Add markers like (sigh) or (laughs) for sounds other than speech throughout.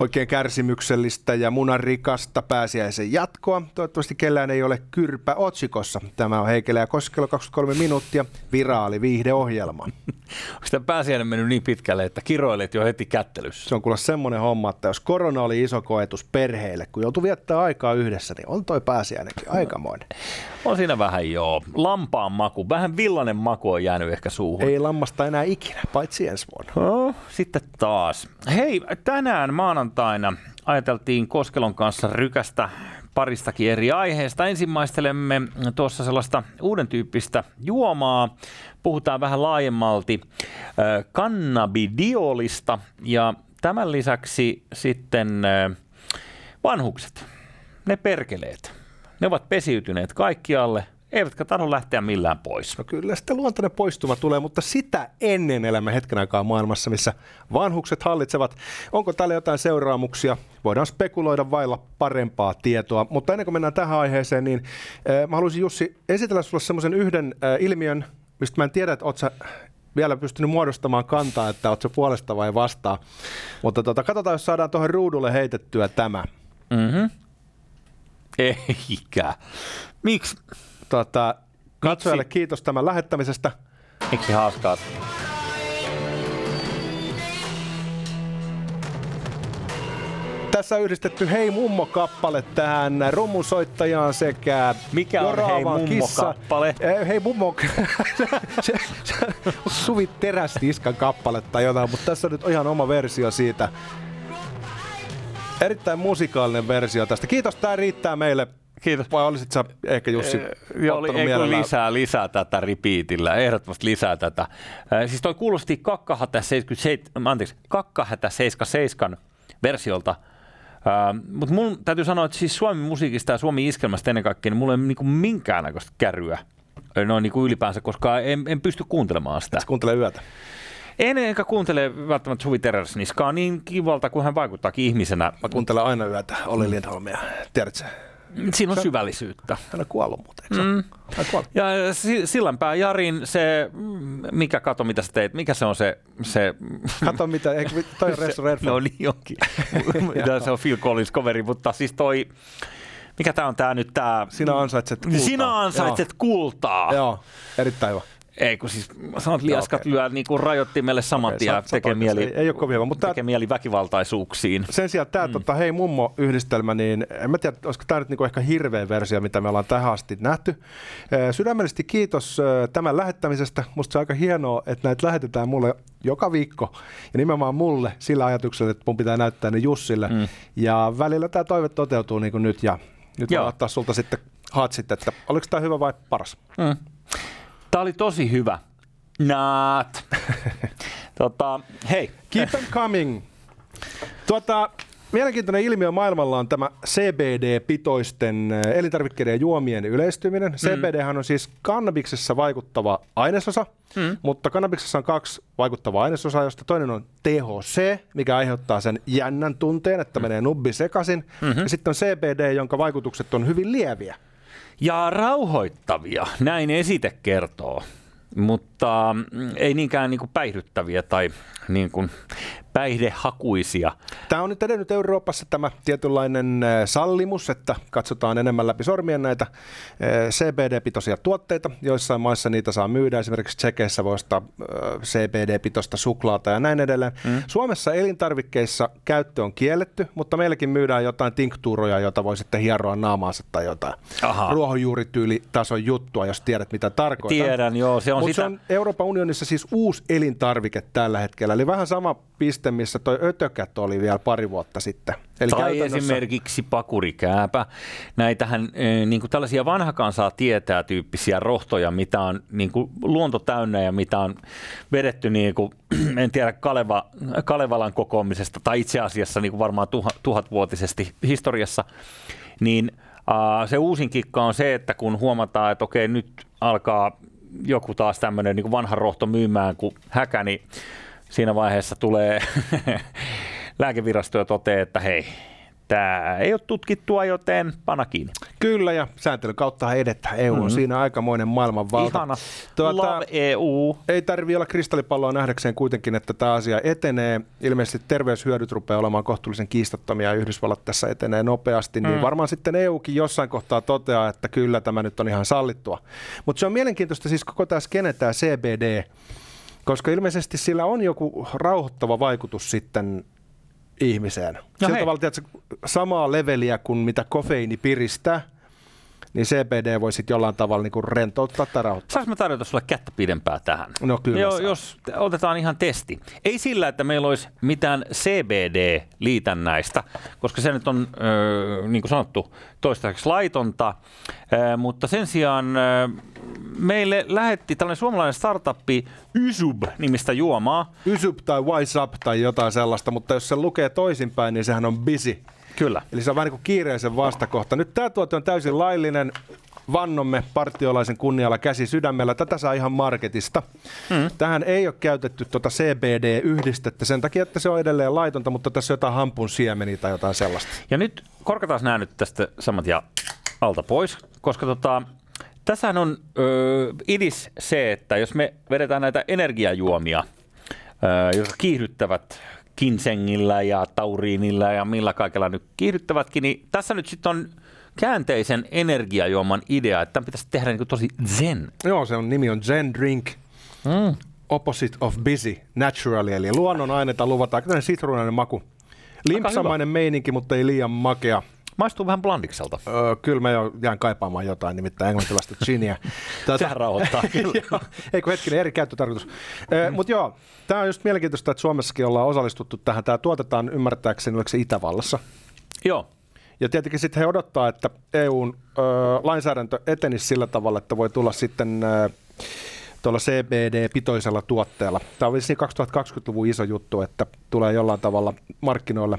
Oikein kärsimyksellistä ja munarikasta pääsiäisen jatkoa. Toivottavasti kellään ei ole kyrpä otsikossa. Tämä on Heikelä ja Koskelo 23 minuuttia, viraali viihdeohjelma. (laughs) Onko tämä pääsiäinen mennyt niin pitkälle, että kiroilet jo heti kättelyssä? Se on kuule semmoinen homma, että jos korona oli iso koetus perheille, kun joutui viettää aikaa yhdessä, niin on toi pääsiäinenkin aikamoinen. On siinä vähän joo. Lampaan maku, vähän villainen maku on jäänyt ehkä suuhun. Ei lammasta enää ikinä, paitsi ensi vuonna. No, sitten taas. Hei, tänään maanantaina ajateltiin Koskelon kanssa rykästä paristakin eri aiheesta. Ensimmäistelemme tuossa sellaista uuden tyyppistä juomaa. Puhutaan vähän laajemmalti äh, kannabidiolista ja tämän lisäksi sitten äh, vanhukset, ne perkeleet. Ne ovat pesiytyneet kaikkialle, eivätkä tahdo lähteä millään pois. No kyllä sitten luontainen poistuma tulee, mutta sitä ennen elämme hetken aikaa maailmassa, missä vanhukset hallitsevat. Onko tällä jotain seuraamuksia? Voidaan spekuloida vailla parempaa tietoa, mutta ennen kuin mennään tähän aiheeseen, niin äh, mä haluaisin Jussi esitellä sinulle semmoisen yhden äh, ilmiön, mistä mä en tiedä, että oot vielä pystynyt muodostamaan kantaa, että oot se puolesta vai vastaan. Mutta tota, katsotaan, jos saadaan tuohon ruudulle heitettyä tämä. Mm-hmm. Eikä. Miksi? Tota, katsojalle Miksi? kiitos tämän lähettämisestä. Miksi haaskaa? Tässä on yhdistetty Hei Mummo-kappale tähän rummusoittajaan sekä Mikä on Hei Mummo-kappale? Eh, hei Mummo, (laughs) se, se, Suvi Terästiskan kappale tai jotain, mutta tässä on nyt ihan oma versio siitä. Erittäin musikaalinen versio tästä. Kiitos, tämä riittää meille. Kiitos. Vai olisit sä ehkä Jussi e, oli, eikö lisää, lisää tätä repeatillä, ehdottomasti lisää tätä. Siis toi kuulosti Kakkahätä 77, anteeksi, Kakkahätä 77 versiolta, Uh, Mutta mun täytyy sanoa, että siis Suomen musiikista ja Suomen iskelmästä ennen kaikkea, niin mulla ei niinku minkäännäköistä kärryä noin niinku ylipäänsä, koska en, en pysty kuuntelemaan sitä. Et kuuntele yötä? En enkä kuuntele välttämättä Suvi Teräsniskaa niin kivalta kuin hän vaikuttaakin ihmisenä. Mä kuuntelen aina yötä Olli Lindholmia, tiedätkö Siinä on se, syvällisyyttä. Hän on kuollut muuten, eikö mm. kuollut. Ja Sillanpää Jarin, se, mikä, kato mitä sä teit, mikä se on se... se kato mitä, eikö, toi on (laughs) Resto No niin onkin. (laughs) se on Phil Collins coveri, mutta siis toi, mikä tää on tää nyt tää... Sinä ansaitset kultaa. Sinä ansaitset Joo. kultaa. Joo, erittäin hyvä. Ei, kun siis sanot liaskat okay. lyö niin kuin rajoittimelle saman tien okay, tekee, mieli, ei, ei ole mutta tekee mieli väkivaltaisuuksiin. Sen sijaan tämä mm. tota, Hei Mummo-yhdistelmä, niin en mä tiedä, olisiko tämä nyt niin kuin ehkä hirveä versio, mitä me ollaan tähän asti nähty. Sydämellisesti kiitos tämän lähettämisestä. Musta se on aika hienoa, että näitä lähetetään mulle joka viikko. Ja nimenomaan mulle sillä ajatuksella, että mun pitää näyttää ne Jussille. Mm. Ja välillä tämä toive toteutuu niin kuin nyt ja nyt Joo. ottaa sulta sitten haatsit, että oliko tämä hyvä vai paras? Mm. Tämä oli tosi hyvä. Not. (laughs) tota, hei. Keep them coming. Tuota, Mielenkiintoinen ilmiö maailmalla on tämä CBD-pitoisten eh, elintarvikkeiden ja juomien yleistyminen. Mm. CBD on siis kannabiksessa vaikuttava ainesosa, mm. mutta kannabiksessa on kaksi vaikuttavaa ainesosaa, josta toinen on THC, mikä aiheuttaa sen jännän tunteen, että mm. menee nubbi sekaisin. Mm-hmm. Ja sitten on CBD, jonka vaikutukset on hyvin lieviä ja rauhoittavia, näin esite kertoo, mutta mm, ei niinkään niin kuin päihdyttäviä tai niin kuin päihdehakuisia. Tämä on nyt edennyt Euroopassa tämä tietynlainen sallimus, että katsotaan enemmän läpi sormien näitä CBD-pitoisia tuotteita. Joissain maissa niitä saa myydä, esimerkiksi Tsekeissä voi ostaa CBD-pitoista suklaata ja näin edelleen. Mm. Suomessa elintarvikkeissa käyttö on kielletty, mutta meilläkin myydään jotain tinktuuroja, joita voi sitten hieroa naamaansa tai jotain Aha. ruohonjuurityylitason juttua, jos tiedät mitä tarkoittaa. Tiedän, joo. Se on, sitä... se on Euroopan unionissa siis uusi elintarvike tällä hetkellä, eli vähän sama piste, missä toi ötökät oli vielä pari vuotta sitten. Eli tai käytännössä... esimerkiksi pakurikääpä. Näitähän e, niin kuin tällaisia vanhakansaa tietää tyyppisiä rohtoja, mitä on niin kuin luonto täynnä ja mitä on vedetty, niin kuin, (clears throat) en tiedä, Kaleva, Kalevalan kokoamisesta tai itse asiassa niin kuin varmaan tuhat, tuhatvuotisesti historiassa, niin uh, se uusin kikka on se, että kun huomataan, että okei, nyt alkaa joku taas tämmöinen niin vanha rohto myymään kuin häkä, niin siinä vaiheessa tulee (laughs) lääkevirasto ja toteaa, että hei, tämä ei ole tutkittua, joten pana kiinni. Kyllä, ja sääntelyn kautta edetään. EU on mm-hmm. siinä aikamoinen maailmanvalta. Ihana. Tuota, Love EU. Ei tarvitse olla kristallipalloa nähdäkseen kuitenkin, että tämä asia etenee. Ilmeisesti terveyshyödyt rupeaa olemaan kohtuullisen kiistattomia ja Yhdysvallat tässä etenee nopeasti, niin mm. niin varmaan sitten EUkin jossain kohtaa toteaa, että kyllä tämä nyt on ihan sallittua. Mutta se on mielenkiintoista siis koko tämä skene, tämä CBD, koska ilmeisesti sillä on joku rauhoittava vaikutus sitten ihmiseen. No Sillä tavalla, tiedätkö, samaa leveliä kuin mitä kofeiini piristää, niin CBD voi sitten jollain tavalla niin rentouttaa tai rauhoittaa. Saanko mä tarjota sulle kättä pidempää tähän? No kyllä Joo, jos otetaan ihan testi. Ei sillä, että meillä olisi mitään CBD-liitännäistä, koska se nyt on, äh, niin kuin sanottu, toistaiseksi laitonta, äh, mutta sen sijaan äh, meille lähetti tällainen suomalainen startuppi Ysub-nimistä juomaa. Ysub tai Wise Up tai jotain sellaista, mutta jos se lukee toisinpäin, niin sehän on busy. Kyllä. Eli se on vähän niin kuin kiireisen vastakohta. Nyt tämä tuote on täysin laillinen. Vannomme partiolaisen kunnialla käsi sydämellä. Tätä saa ihan marketista. Mm. Tähän ei ole käytetty tuota CBD-yhdistettä sen takia, että se on edelleen laitonta, mutta tässä on jotain hampun siemeniä tai jotain sellaista. Ja nyt korkataan nämä nyt tästä samat ja alta pois, koska tota, Tässähän on ö, idis se, että jos me vedetään näitä energiajuomia, ö, jotka kiihdyttävät kinsengillä ja tauriinilla ja millä kaikella nyt kiihdyttävätkin, niin tässä nyt sitten on käänteisen energiajuoman idea, että tämän pitäisi tehdä niin tosi zen. Joo, se on nimi on Zen Drink. Mm. Opposite of busy, naturally, eli luonnon aineita luvataan. Tällainen sitruunainen maku. Limpsamainen meininki, mutta ei liian makea. Maistuu vähän blandikselta. Öö, kyllä mä jo jään kaipaamaan jotain, nimittäin englantilaista giniä. (laughs) Tuota, Sehän rauhoittaa (laughs) kyllä. Eikö hetkinen, eri käyttötarkoitus. Öö, mm. Mutta joo, tämä on just mielenkiintoista, että Suomessakin ollaan osallistuttu tähän. Tämä tuotetaan ymmärtääkseni, oliko se Itävallassa? Joo. Ja tietenkin sitten he odottaa, että EUn ö, lainsäädäntö etenisi sillä tavalla, että voi tulla sitten ö, tuolla CBD-pitoisella tuotteella. Tämä on 2020-luvun iso juttu, että tulee jollain tavalla markkinoille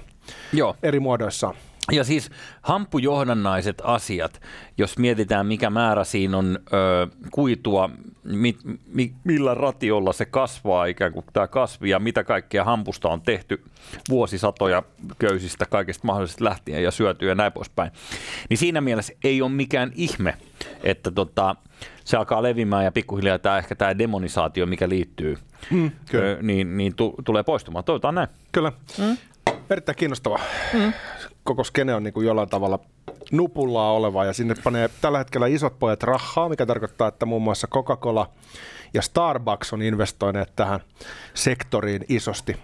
Joo. eri muodoissaan. Ja siis hamppujohdannaiset asiat, jos mietitään mikä määrä siinä on ö, kuitua, mi, mi, millä ratiolla se kasvaa ikään kuin tämä kasvi ja mitä kaikkea hampusta on tehty vuosisatoja köysistä kaikista mahdollisista lähtien ja syötyä ja näin poispäin. Niin siinä mielessä ei ole mikään ihme, että tota, se alkaa levimään ja pikkuhiljaa tämä ehkä tämä demonisaatio, mikä liittyy, mm, ö, niin, niin tu, tulee poistumaan. Toivotaan näin. Kyllä. Mm. Erittäin kiinnostava. Mm koko skene on niin kuin jollain tavalla nupullaa oleva ja sinne panee tällä hetkellä isot pojat rahaa, mikä tarkoittaa, että muun muassa Coca-Cola ja Starbucks on investoineet tähän sektoriin isosti.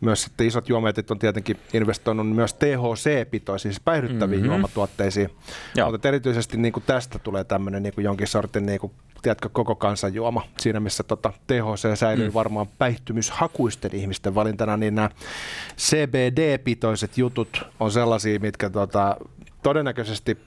Myös sitten isot juometit on tietenkin investoinut myös THC-pitoisiin, siis päihdyttäviin mm-hmm. juomatuotteisiin. Joo. Mutta erityisesti niin kuin tästä tulee tämmöinen niin kuin jonkin sortin niin kuin, tiedätkö, koko kansan juoma. Siinä missä tota, THC säilyy mm. varmaan päihtymyshakuisten ihmisten valintana, niin nämä CBD-pitoiset jutut on sellaisia, mitkä tota, todennäköisesti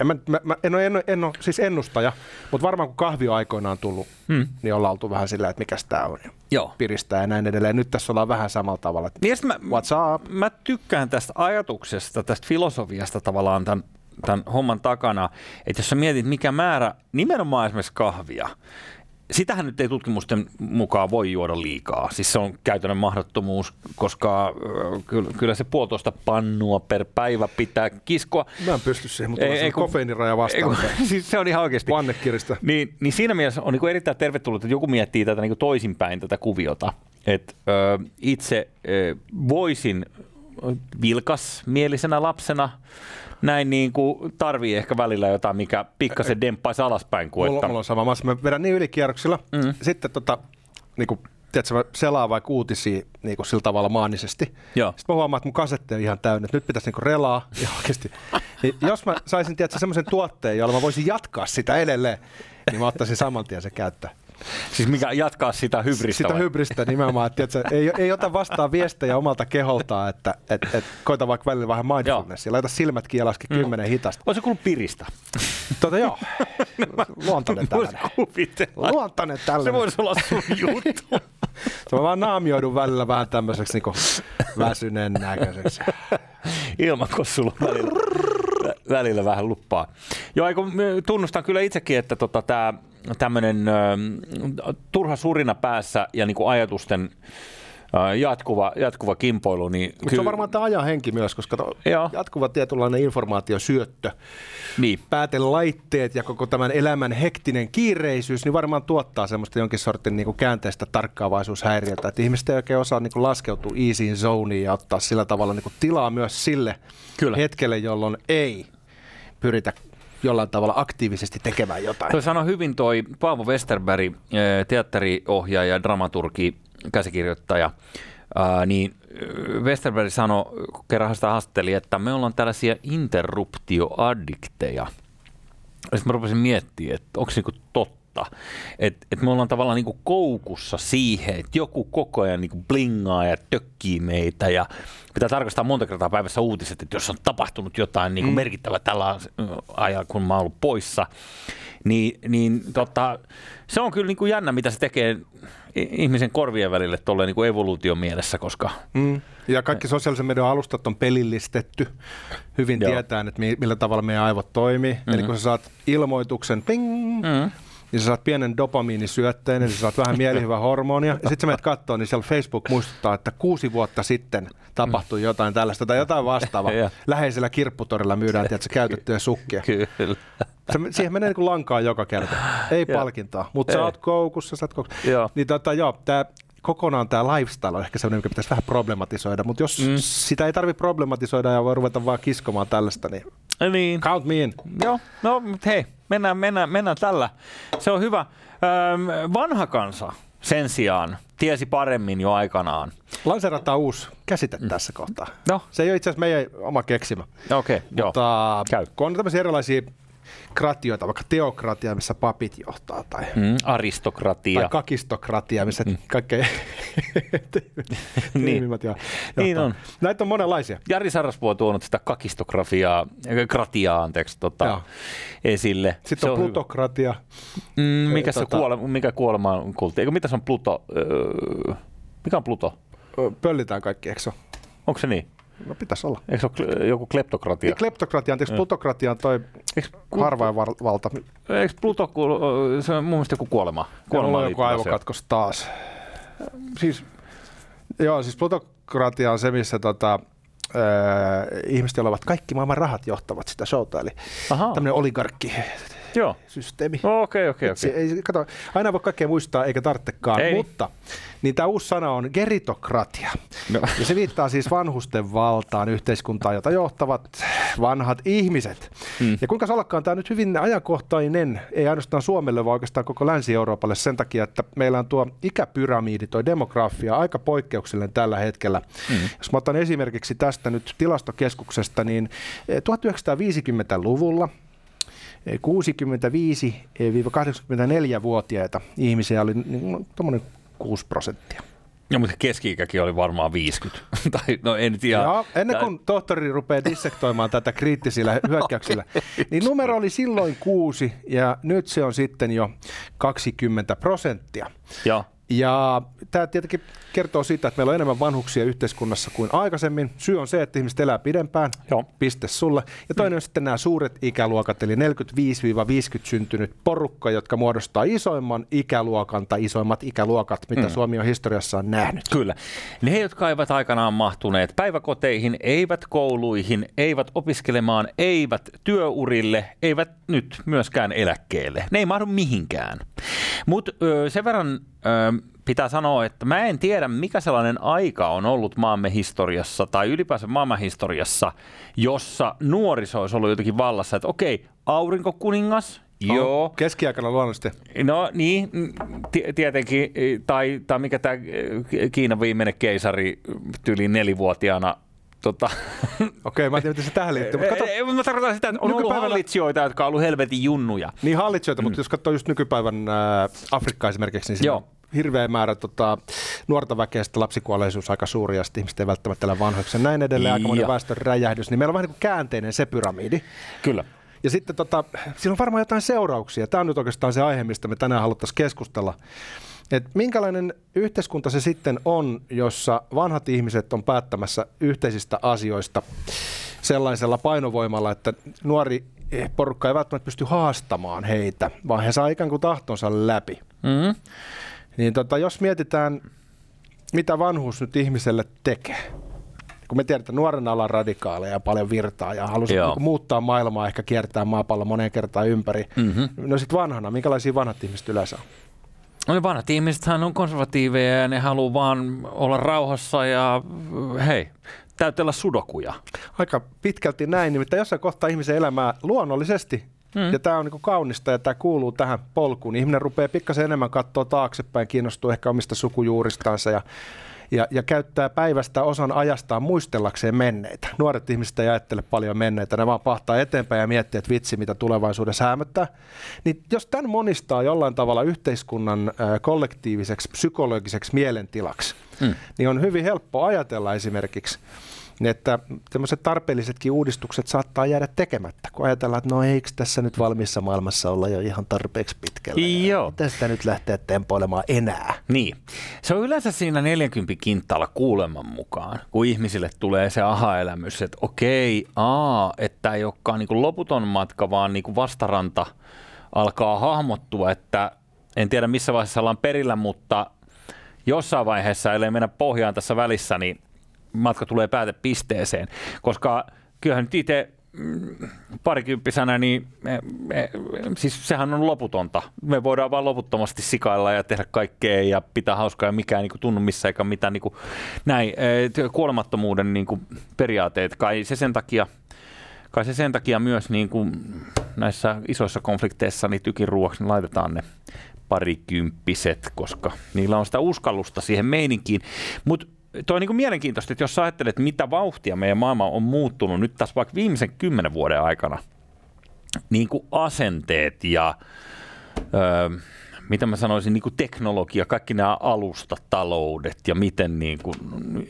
en, mä, mä, en, ole, en, ole, en ole siis ennustaja, mutta varmaan kun kahvi on aikoinaan tullut, hmm. niin ollaan oltu vähän sillä, että mikä tämä on. Joo. Piristää ja näin edelleen. Nyt tässä ollaan vähän samalla tavalla. Niin mä, what's up? Mä tykkään tästä ajatuksesta, tästä filosofiasta tavallaan tämän, tämän homman takana, että jos sä mietit, mikä määrä nimenomaan esimerkiksi kahvia, sitähän nyt ei tutkimusten mukaan voi juoda liikaa. Siis se on käytännön mahdottomuus, koska kyllä se puolitoista pannua per päivä pitää kiskoa. Mä en pysty siihen, mutta ei, ei, kofeiiniraja vastaan. Ei, (laughs) siis se on ihan oikeasti. Vannekiristä. Niin, niin siinä mielessä on niin kuin erittäin tervetullut, että joku miettii tätä niin kuin toisinpäin tätä kuviota. Et, ö, itse ö, voisin vilkas mielisenä lapsena näin niin kuin tarvii ehkä välillä jotain, mikä pikkasen demppaisi alaspäin. Kuin mulla, että... mulla on sama. Mä vedän niin ylikierroksilla. Mm. Sitten tota, niin kuin, tiedätkö, mä selaan vaikka uutisia niin kuin sillä tavalla maanisesti. Joo. Sitten mä huomaan, että mun kasetti on ihan täynnä. Nyt pitäisi niin kuin relaa. Ja oikeasti, niin jos mä saisin tiedätkö, semmoisen tuotteen, jolla mä voisin jatkaa sitä edelleen, niin mä ottaisin saman tien se käyttöön. Siis mikä jatkaa sitä hybristä Sitä vai? hybristä nimenomaan, että tiedätkö, ei, ei ota vastaan viestejä omalta keholtaan, että et, et, koita vaikka välillä vähän mindfulnessia, laita silmät kielaski mm. kymmenen hitasta. Voisi kuullut piristä. Tota joo, (laughs) luontainen tällainen. Luontainen tällainen. Se voisi olla sun juttu. Se (laughs) mä vaan naamioidun välillä vähän tämmöiseksi niin väsyneen näköiseksi. (laughs) Ilmakossulla välillä, välillä vähän luppaa. Joo, tunnustan kyllä itsekin, että tota, tämä tämmöinen turha surina päässä ja niin kuin ajatusten jatkuva, jatkuva kimpoilu. Niin Mutta se on varmaan tämä ajan henki myös, koska to, Joo. jatkuva tietynlainen informaatiosyöttö, Niin. päätelaitteet ja koko tämän elämän hektinen kiireisyys, niin varmaan tuottaa semmoista jonkin sortin niin kuin käänteistä tarkkaavaisuushäiriötä, että ihmiset ei oikein osaa niin kuin laskeutua easyin zoneen ja ottaa sillä tavalla niin kuin tilaa myös sille Kyllä. hetkelle, jolloin ei pyritä jollain tavalla aktiivisesti tekemään jotain. Toi sanoi hyvin toi Paavo Westerberg, eh, teatteriohjaaja, dramaturgi, käsikirjoittaja, ää, niin eh, Westerberg sanoi, kun kerran sitä haastatteli, että me ollaan tällaisia interruptioaddikteja. Ja sitten mä rupesin miettimään, että onko se niinku totta. Että et me ollaan tavallaan niinku koukussa siihen, että joku koko ajan niinku blingaa ja tökkii meitä ja pitää tarkastaa monta kertaa päivässä uutiset, että jos on tapahtunut jotain niinku merkittävää tällä ajalla, kun mä oon ollut poissa, niin, niin tota, se on kyllä niinku jännä, mitä se tekee ihmisen korvien välille tuolle niinku evoluution mielessä, koska Mm. Ja kaikki sosiaalisen median alustat on pelillistetty. Hyvin Joo. tietää, että mi- millä tavalla meidän aivot toimii. Mm-hmm. Eli kun sä saat ilmoituksen, ping, mm, niin sä saat pienen dopamiinisyötteen, eli sä saat vähän mielihyvää hormonia. Ja sitten sä menet katsoa, niin siellä Facebook muistuttaa, että kuusi vuotta sitten tapahtui jotain tällaista tai jotain vastaavaa. Läheisellä kirpputorilla myydään tiedätkö, käytettyjä sukkia. kyllä. Se, siihen menee niin kuin lankaan joka kerta. Ei palkintaa, mutta sä oot koukussa, sä oot koukussa. Joo. Niin tota, joo, tää, kokonaan tämä lifestyle on ehkä sellainen, mikä pitäisi vähän problematisoida, mutta jos mm. sitä ei tarvitse problematisoida ja voi ruveta vaan kiskomaan tällaista, niin Niin. count me in. Joo, no mutta hei, mennään, mennään, mennään tällä. Se on hyvä. Öm, vanha kansa sen sijaan tiesi paremmin jo aikanaan. Lanserataan uusi käsite mm. tässä kohtaa. No, Se ei ole itse asiassa meidän oma keksimä, okei, okay, joo. mutta Käy. kun on tämmöisiä erilaisia kratioita, vaikka teokratia, missä papit johtaa, tai, Mm, aristokratia. tai kakistokratia, missä mm. kaikkein (laughs) Niin johtaa. on. Näitä on monenlaisia. Jari Sarasvuo on tuonut sitä kakistografiaa, äh, kratiaa anteeksi, tota, Joo. esille. Sitten on hyvä. plutokratia. Mm, mikä, se tota- kuole, mikä kuolema on kultti? Eikö mitä se on Pluto? Öö, mikä on Pluto? Pöllitään kaikki, eikö se? Onko se niin? No pitäisi olla. Eikö se ole joku kleptokratia? Ei kleptokratia, anteeksi, plutokratia on toi Eikö, harvainvalta. eikö Pluto se on mun mielestä joku kuolema? Mulla Kuolemaan on joku aivokatkos taas. Siis, Joo, siis plutokratia on se, missä tota, äh, ihmiset, joilla ovat kaikki maailman rahat, johtavat sitä showta. Eli Ahaa. tämmöinen oligarkkisysteemi. Joo. Okei, okei, Se okei. ei, kato, aina voi kaikkea muistaa, eikä tarvitsekaan, Ei. mutta niin tämä uusi sana on geritokratia. No. Ja se viittaa siis vanhusten valtaan yhteiskuntaan, jota johtavat vanhat ihmiset. Hmm. Ja kuinka ollakaan tämä nyt hyvin ajankohtainen, ei ainoastaan Suomelle, vaan oikeastaan koko Länsi-Euroopalle sen takia, että meillä on tuo ikäpyramiidi, tuo demografia aika poikkeuksellinen tällä hetkellä. Hmm. Jos mä otan esimerkiksi tästä nyt tilastokeskuksesta, niin eh, 1950-luvulla 65-84-vuotiaita ihmisiä oli niin, tuommoinen 6 prosenttia. No, mutta keski-ikäkin oli varmaan 50. (laughs) tai no en tiedä. Ja ennen kuin tohtori rupeaa dissektoimaan tätä kriittisillä (laughs) hyökkäyksillä, niin numero oli silloin 6 ja nyt se on sitten jo 20 prosenttia. Joo. Ja tämä tietenkin kertoo siitä, että meillä on enemmän vanhuksia yhteiskunnassa kuin aikaisemmin. Syy on se, että ihmiset elää pidempään. Joo. Piste sulle. Ja toinen on sitten nämä suuret ikäluokat, eli 45-50 syntynyt porukka, jotka muodostaa isoimman ikäluokan tai isoimmat ikäluokat, mitä mm. Suomi on historiassaan nähnyt. Kyllä. Ne, jotka eivät aikanaan mahtuneet päiväkoteihin, eivät kouluihin, eivät opiskelemaan, eivät työurille, eivät nyt myöskään eläkkeelle. Ne ei mahdu mihinkään. Mutta sen verran pitää sanoa, että mä en tiedä, mikä sellainen aika on ollut maamme historiassa tai ylipäänsä maailman historiassa, jossa nuoriso olisi ollut jotenkin vallassa, että okei, aurinkokuningas, joo, Keskiaikana luonnollisesti. No niin, mm, ti- tietenkin, tai, tai mikä tämä Kiinan viimeinen keisari tyyli nelivuotiaana Tota, (laughs) Okei, mä en tiedä, miten se tähän liittyy. Mutta (laughs) kato, ei, mä tarkoitan sitä, että on ollut Nykypäivänä- hallitsijoita, jotka on ollut helvetin junnuja. Niin hallitsijoita, mm. mutta jos katsoo just nykypäivän ää, Afrikkaa esimerkiksi, niin siinä Joo. hirveä määrä tota, nuorta väkeä, sitten lapsikuolleisuus aika suuri ja sitten ihmiset ei välttämättä elä vanhoiksi ja näin edelleen, aikamoinen Ja. väestön räjähdys, niin meillä on vähän niin kuin käänteinen se pyramidi. Kyllä. Ja sitten tota, sillä on varmaan jotain seurauksia. Tämä on nyt oikeastaan se aihe, mistä me tänään haluttaisiin keskustella. Et minkälainen yhteiskunta se sitten on, jossa vanhat ihmiset on päättämässä yhteisistä asioista sellaisella painovoimalla, että nuori porukka ei välttämättä pysty haastamaan heitä, vaan he saa ikään kuin tahtonsa läpi. Mm-hmm. Niin tota, jos mietitään mitä vanhuus nyt ihmiselle tekee. Kun me tiedetään, että nuorena ollaan radikaaleja ja paljon virtaa ja halusi niin muuttaa maailmaa, ehkä kiertää maapallo moneen kertaan ympäri. Mm-hmm. No sitten vanhana, minkälaisia vanhat ihmiset yleensä on? No vanhat ihmisethän on konservatiiveja ja ne haluaa vaan olla rauhassa ja hei, täytellä sudokuja. Aika pitkälti näin, nimittäin jossain kohtaa ihmisen elämää luonnollisesti Mm. Ja tämä on niinku kaunista ja tämä kuuluu tähän polkuun. Ihminen rupeaa pikkasen enemmän katsoa taaksepäin, kiinnostuu ehkä omista sukujuuristansa ja, ja, ja käyttää päivästä osan ajastaan muistellakseen menneitä. Nuoret ihmiset ei ajattele paljon menneitä, ne vaan pahtaa eteenpäin ja miettii, että vitsi, mitä tulevaisuudessa hämöttää. Niin jos tämän monistaa jollain tavalla yhteiskunnan kollektiiviseksi, psykologiseksi mielentilaksi, mm. niin on hyvin helppo ajatella esimerkiksi, niin että tämmöiset tarpeellisetkin uudistukset saattaa jäädä tekemättä, kun ajatellaan, että no eikö tässä nyt valmissa maailmassa olla jo ihan tarpeeksi pitkällä. Joo. Tästä nyt lähteä tempoilemaan enää. Niin. Se on yleensä siinä 40 kintaalla kuuleman mukaan, kun ihmisille tulee se aha-elämys, että okei, aa, että ei olekaan niin kuin loputon matka, vaan niin kuin vastaranta alkaa hahmottua, että en tiedä missä vaiheessa ollaan perillä, mutta jossain vaiheessa, ellei mennä pohjaan tässä välissä, niin matka tulee päätepisteeseen, koska kyllähän nyt itse mm, parikymppisenä, niin me, me, siis sehän on loputonta. Me voidaan vaan loputtomasti sikailla ja tehdä kaikkea ja pitää hauskaa ja mikään niin kuin, tunnu missä eikä mitään niin kuin, näin. Kuolemattomuuden niin kuin, periaatteet, kai se sen takia, kai se sen takia myös niin kuin, näissä isoissa konflikteissa niin tykiruoksi niin laitetaan ne parikymppiset, koska niillä on sitä uskallusta siihen meininkiin. Mutta Tuo on niin kuin mielenkiintoista, että jos sä ajattelet, mitä vauhtia meidän maailma on muuttunut nyt tässä vaikka viimeisen kymmenen vuoden aikana, niin kuin asenteet ja öö, mitä mä sanoisin, niin kuin teknologia, kaikki nämä alustataloudet ja miten niin kuin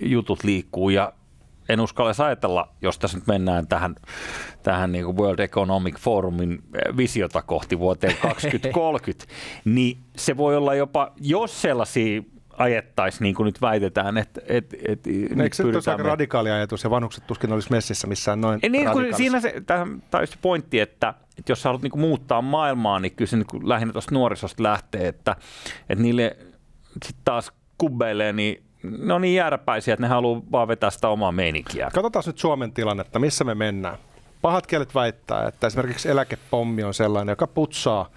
jutut liikkuu. Ja en uskalla ajatella, jos tässä nyt mennään tähän, tähän niin kuin World Economic Forumin visiota kohti vuoteen (laughs) 2030, niin se voi olla jopa, jos sellaisia ajettaisiin, niin kuin nyt väitetään. Että, et, et, no, Eikö se nyt aika radikaali ajatus ja vanhukset tuskin olisi messissä missään noin niin, kun Siinä se, tämä se pointti, että, että jos sä haluat niin kuin muuttaa maailmaa, niin kyllä se niin kuin lähinnä tuosta nuorisosta lähtee, että, että niille sitten taas kubbeilee, niin ne on niin jääräpäisiä, että ne haluaa vaan vetää sitä omaa meininkiä. Katsotaan nyt Suomen tilannetta, missä me mennään. Pahat kielet väittää, että esimerkiksi eläkepommi on sellainen, joka putsaa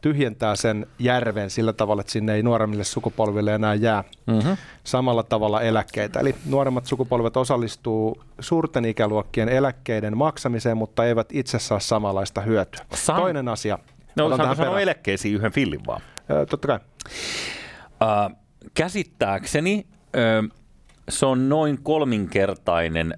tyhjentää sen järven sillä tavalla, että sinne ei nuoremmille sukupolville enää jää mm-hmm. samalla tavalla eläkkeitä. Eli nuoremmat sukupolvet osallistuu suurten ikäluokkien eläkkeiden maksamiseen, mutta eivät itse saa samanlaista hyötyä. Saan... Toinen asia. No, saanko sanoa eläkkeisiin yhden fillin vaan? Ö, totta kai. Uh, käsittääkseni uh, se on noin kolminkertainen,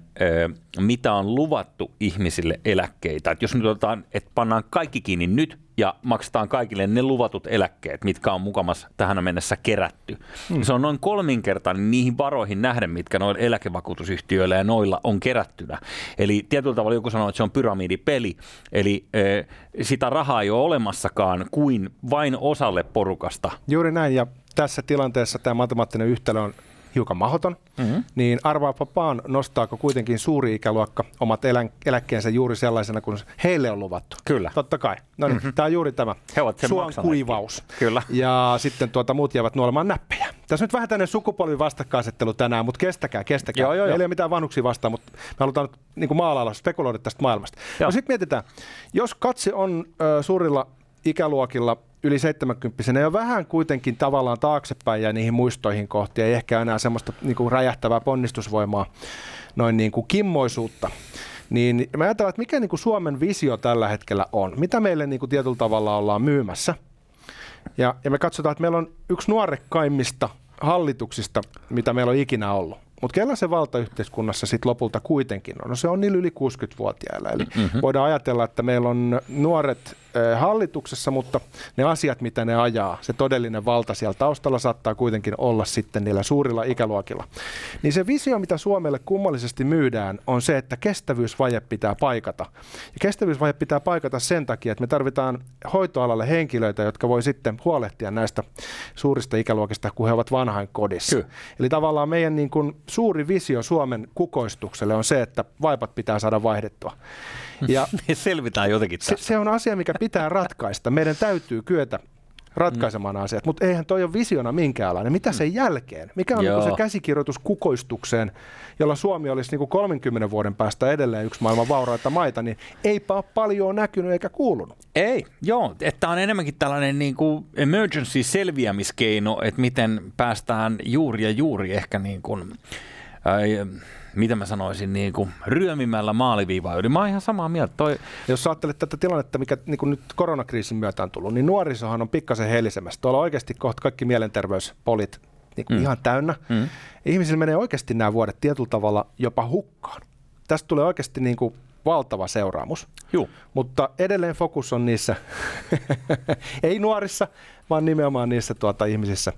mitä on luvattu ihmisille eläkkeitä. Et jos nyt otetaan, että pannaan kaikki kiinni nyt ja maksetaan kaikille ne luvatut eläkkeet, mitkä on mukamassa tähän mennessä kerätty. Hmm. Se on noin kolminkertainen niihin varoihin nähden, mitkä noilla eläkevakuutusyhtiöillä ja noilla on kerättynä. Eli tietyllä tavalla joku sanoo, että se on pyramidipeli, eli sitä rahaa ei ole olemassakaan kuin vain osalle porukasta. Juuri näin, ja tässä tilanteessa tämä matemaattinen yhtälö on hiukan mahoton, mm-hmm. niin arvaapa vaan, nostaako kuitenkin suuri ikäluokka omat elä- eläkkeensä juuri sellaisena kuin heille on luvattu. Kyllä. Totta kai. No niin, mm-hmm. tämä on juuri tämä He ovat suon kuivaus. Kyllä. Ja sitten tuota, muut jäävät nuolemaan näppejä. Tässä on nyt vähän tämmöinen sukupolvi vastakkainasettelu tänään, mutta kestäkää, kestäkää. Joo, joo, joo. ei ole mitään vanhuksia vastaan, mutta me halutaan nyt niin maalailla, spekuloida tästä maailmasta. Joo. No sitten mietitään, jos katse on ö, suurilla ikäluokilla yli 70 jo vähän kuitenkin tavallaan taaksepäin ja niihin muistoihin kohti, ei ehkä enää semmoista niin kuin räjähtävää ponnistusvoimaa, noin niin kuin kimmoisuutta. Niin mä ajattelen, että mikä niin kuin Suomen visio tällä hetkellä on, mitä meille niin kuin tietyllä tavalla ollaan myymässä. Ja, ja me katsotaan, että meillä on yksi nuorekkaimmista hallituksista, mitä meillä on ikinä ollut. Mutta kellä se valta yhteiskunnassa sitten lopulta kuitenkin on? No se on niillä yli 60-vuotiailla. Eli mm-hmm. voidaan ajatella, että meillä on nuoret hallituksessa, mutta ne asiat, mitä ne ajaa, se todellinen valta siellä taustalla saattaa kuitenkin olla sitten niillä suurilla ikäluokilla. Niin se visio, mitä Suomelle kummallisesti myydään, on se, että kestävyysvaje pitää paikata. Ja kestävyysvaje pitää paikata sen takia, että me tarvitaan hoitoalalle henkilöitä, jotka voi sitten huolehtia näistä suurista ikäluokista, kun he ovat vanhain kodissa. Kyllä. Eli tavallaan meidän niin kuin suuri visio Suomen kukoistukselle on se, että vaipat pitää saada vaihdettua. Ja (laughs) selvitään jotenkin tästä. Se, se on asia, mikä pitää ratkaista. Meidän täytyy kyetä ratkaisemaan mm. asiat, mutta eihän toi ole visiona minkäänlainen. Mitä sen jälkeen? Mikä on niin se käsikirjoitus kukoistukseen, jolla Suomi olisi niin 30 vuoden päästä edelleen yksi maailman vauraita maita, niin eipä ole paljon näkynyt eikä kuulunut. Ei, joo. Että on enemmänkin tällainen niin kuin emergency selviämiskeino, että miten päästään juuri ja juuri ehkä niin kuin, äh, mitä mä sanoisin, niin kuin ryömimällä maaliviivaa yli. Mä oon ihan samaa mieltä. Toi... Jos ajattelet tätä tilannetta, mikä niin kuin nyt koronakriisin myötä on tullut, niin nuorisohan on pikkasen helisemässä. Tuolla on oikeasti kohta kaikki mielenterveyspolit niin kuin mm. ihan täynnä. Mm. Ihmisillä menee oikeasti nämä vuodet tietyllä tavalla jopa hukkaan. Tästä tulee oikeasti niin kuin valtava seuraamus. Juh. Mutta edelleen fokus on niissä, (laughs) ei nuorissa, vaan nimenomaan niissä tuota, ihmisissä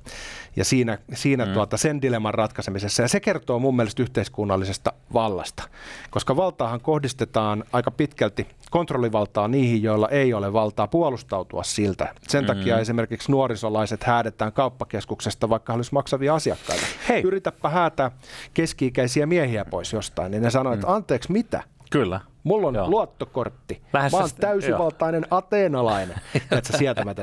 ja siinä, siinä mm. tuota, sen dilemman ratkaisemisessa. Ja se kertoo mun mielestä yhteiskunnallisesta vallasta, koska valtaahan kohdistetaan aika pitkälti kontrollivaltaa niihin, joilla ei ole valtaa puolustautua siltä. Sen mm. takia esimerkiksi nuorisolaiset häädetään kauppakeskuksesta, vaikka olisi maksavia asiakkaita. Hei. Yritäpä häätää keski-ikäisiä miehiä pois jostain, niin ne sanoo, että mm. anteeksi mitä? Kyllä. Mulla on Joo. luottokortti. Lähes mä oon täysivaltainen jo. ateenalainen. (laughs) että mä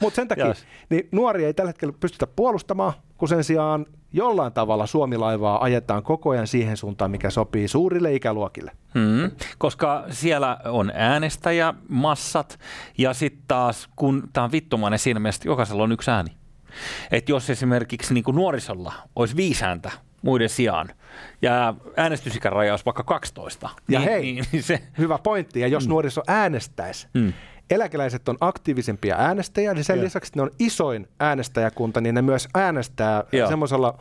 Mutta sen takia niin nuoria ei tällä hetkellä pystytä puolustamaan, kun sen sijaan jollain tavalla Suomi-laivaa ajetaan koko ajan siihen suuntaan, mikä sopii suurille ikäluokille. Hmm, koska siellä on äänestäjämassat ja sitten taas, kun tämä on vittumainen siinä mielessä, jokaisella on yksi ääni. Että jos esimerkiksi niin kuin nuorisolla olisi viisi ääntä muiden sijaan, ja äänestysikäraja olisi vaikka 12. Ja niin, hei, niin, niin se... hyvä pointti. Ja jos mm. nuoriso äänestäisi, mm. eläkeläiset on aktiivisempia äänestäjiä, niin sen ja. lisäksi ne on isoin äänestäjäkunta, niin ne myös äänestää semmoisella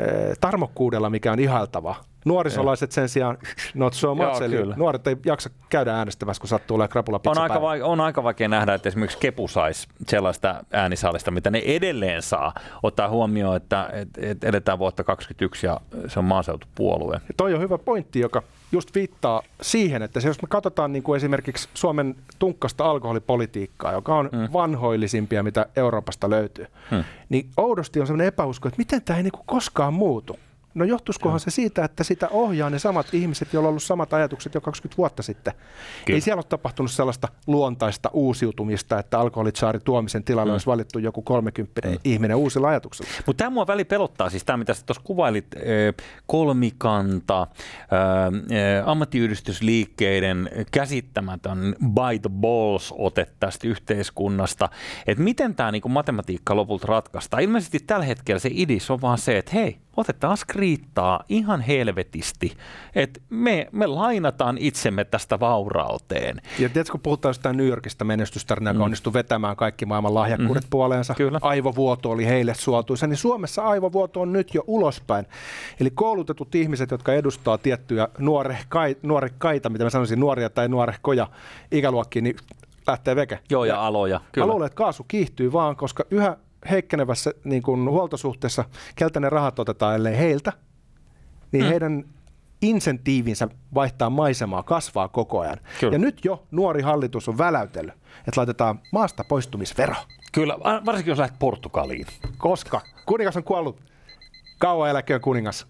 eh, tarmokkuudella, mikä on ihailtava Nuorisolaiset sen sijaan not so much, Joo, eli kyllä. nuoret ei jaksa käydä äänestämässä, kun sattuu olemaan krapula on aika, vai, on aika vaikea nähdä, että esimerkiksi Kepu saisi sellaista äänisaalista, mitä ne edelleen saa, ottaa huomioon, että et, et edetään vuotta 2021 ja se on maaseutupuolue. Ja toi on hyvä pointti, joka just viittaa siihen, että se, jos me katsotaan niin kuin esimerkiksi Suomen tunkkasta alkoholipolitiikkaa, joka on hmm. vanhoillisimpia, mitä Euroopasta löytyy, hmm. niin oudosti on sellainen epäusko, että miten tämä ei niin kuin koskaan muutu. No johtuisikohan se siitä, että sitä ohjaa ne samat ihmiset, joilla on ollut samat ajatukset jo 20 vuotta sitten. Kyllä. Ei siellä ole tapahtunut sellaista luontaista uusiutumista, että alkoholitsaari tuomisen tilalle mm. olisi valittu joku 30 mm. ihminen uusilla ajatuksilla. Mutta tämä mua väli pelottaa, siis tämä mitä tuossa kuvailit, kolmikanta, ammattiyhdistysliikkeiden käsittämätön by the balls ote tästä yhteiskunnasta, että miten tämä niinku matematiikka lopulta ratkaistaan. Ilmeisesti tällä hetkellä se idis on vaan se, että hei, otetaan skriittaa ihan helvetisti, että me, me lainataan itsemme tästä vaurauteen. Ja tiedätkö, kun puhutaan jostain New Yorkista menestystarinaa, joka mm. onnistui vetämään kaikki maailman lahjakkuudet mm-hmm. puoleensa, Kyllä. aivovuoto oli heille suotuisa, niin Suomessa aivovuoto on nyt jo ulospäin. Eli koulutetut ihmiset, jotka edustaa tiettyjä nuorehkai, nuorekkaita, mitä mä sanoisin, nuoria tai nuorehkoja ikäluokkiin, niin lähtee veke. Joo, ja aloja. Kyllä. Mä luulen, että kaasu kiihtyy vaan, koska yhä heikkenevässä niin kuin huoltosuhteessa, keltä ne rahat otetaan, ellei heiltä, niin mm. heidän insentiivinsä vaihtaa maisemaa kasvaa koko ajan. Kyllä. Ja nyt jo nuori hallitus on väläytellyt, että laitetaan maasta poistumisvero. Kyllä, varsinkin jos lähdet Portugaliin. Koska kuningas on kuollut. Kauan eläköön kuningas.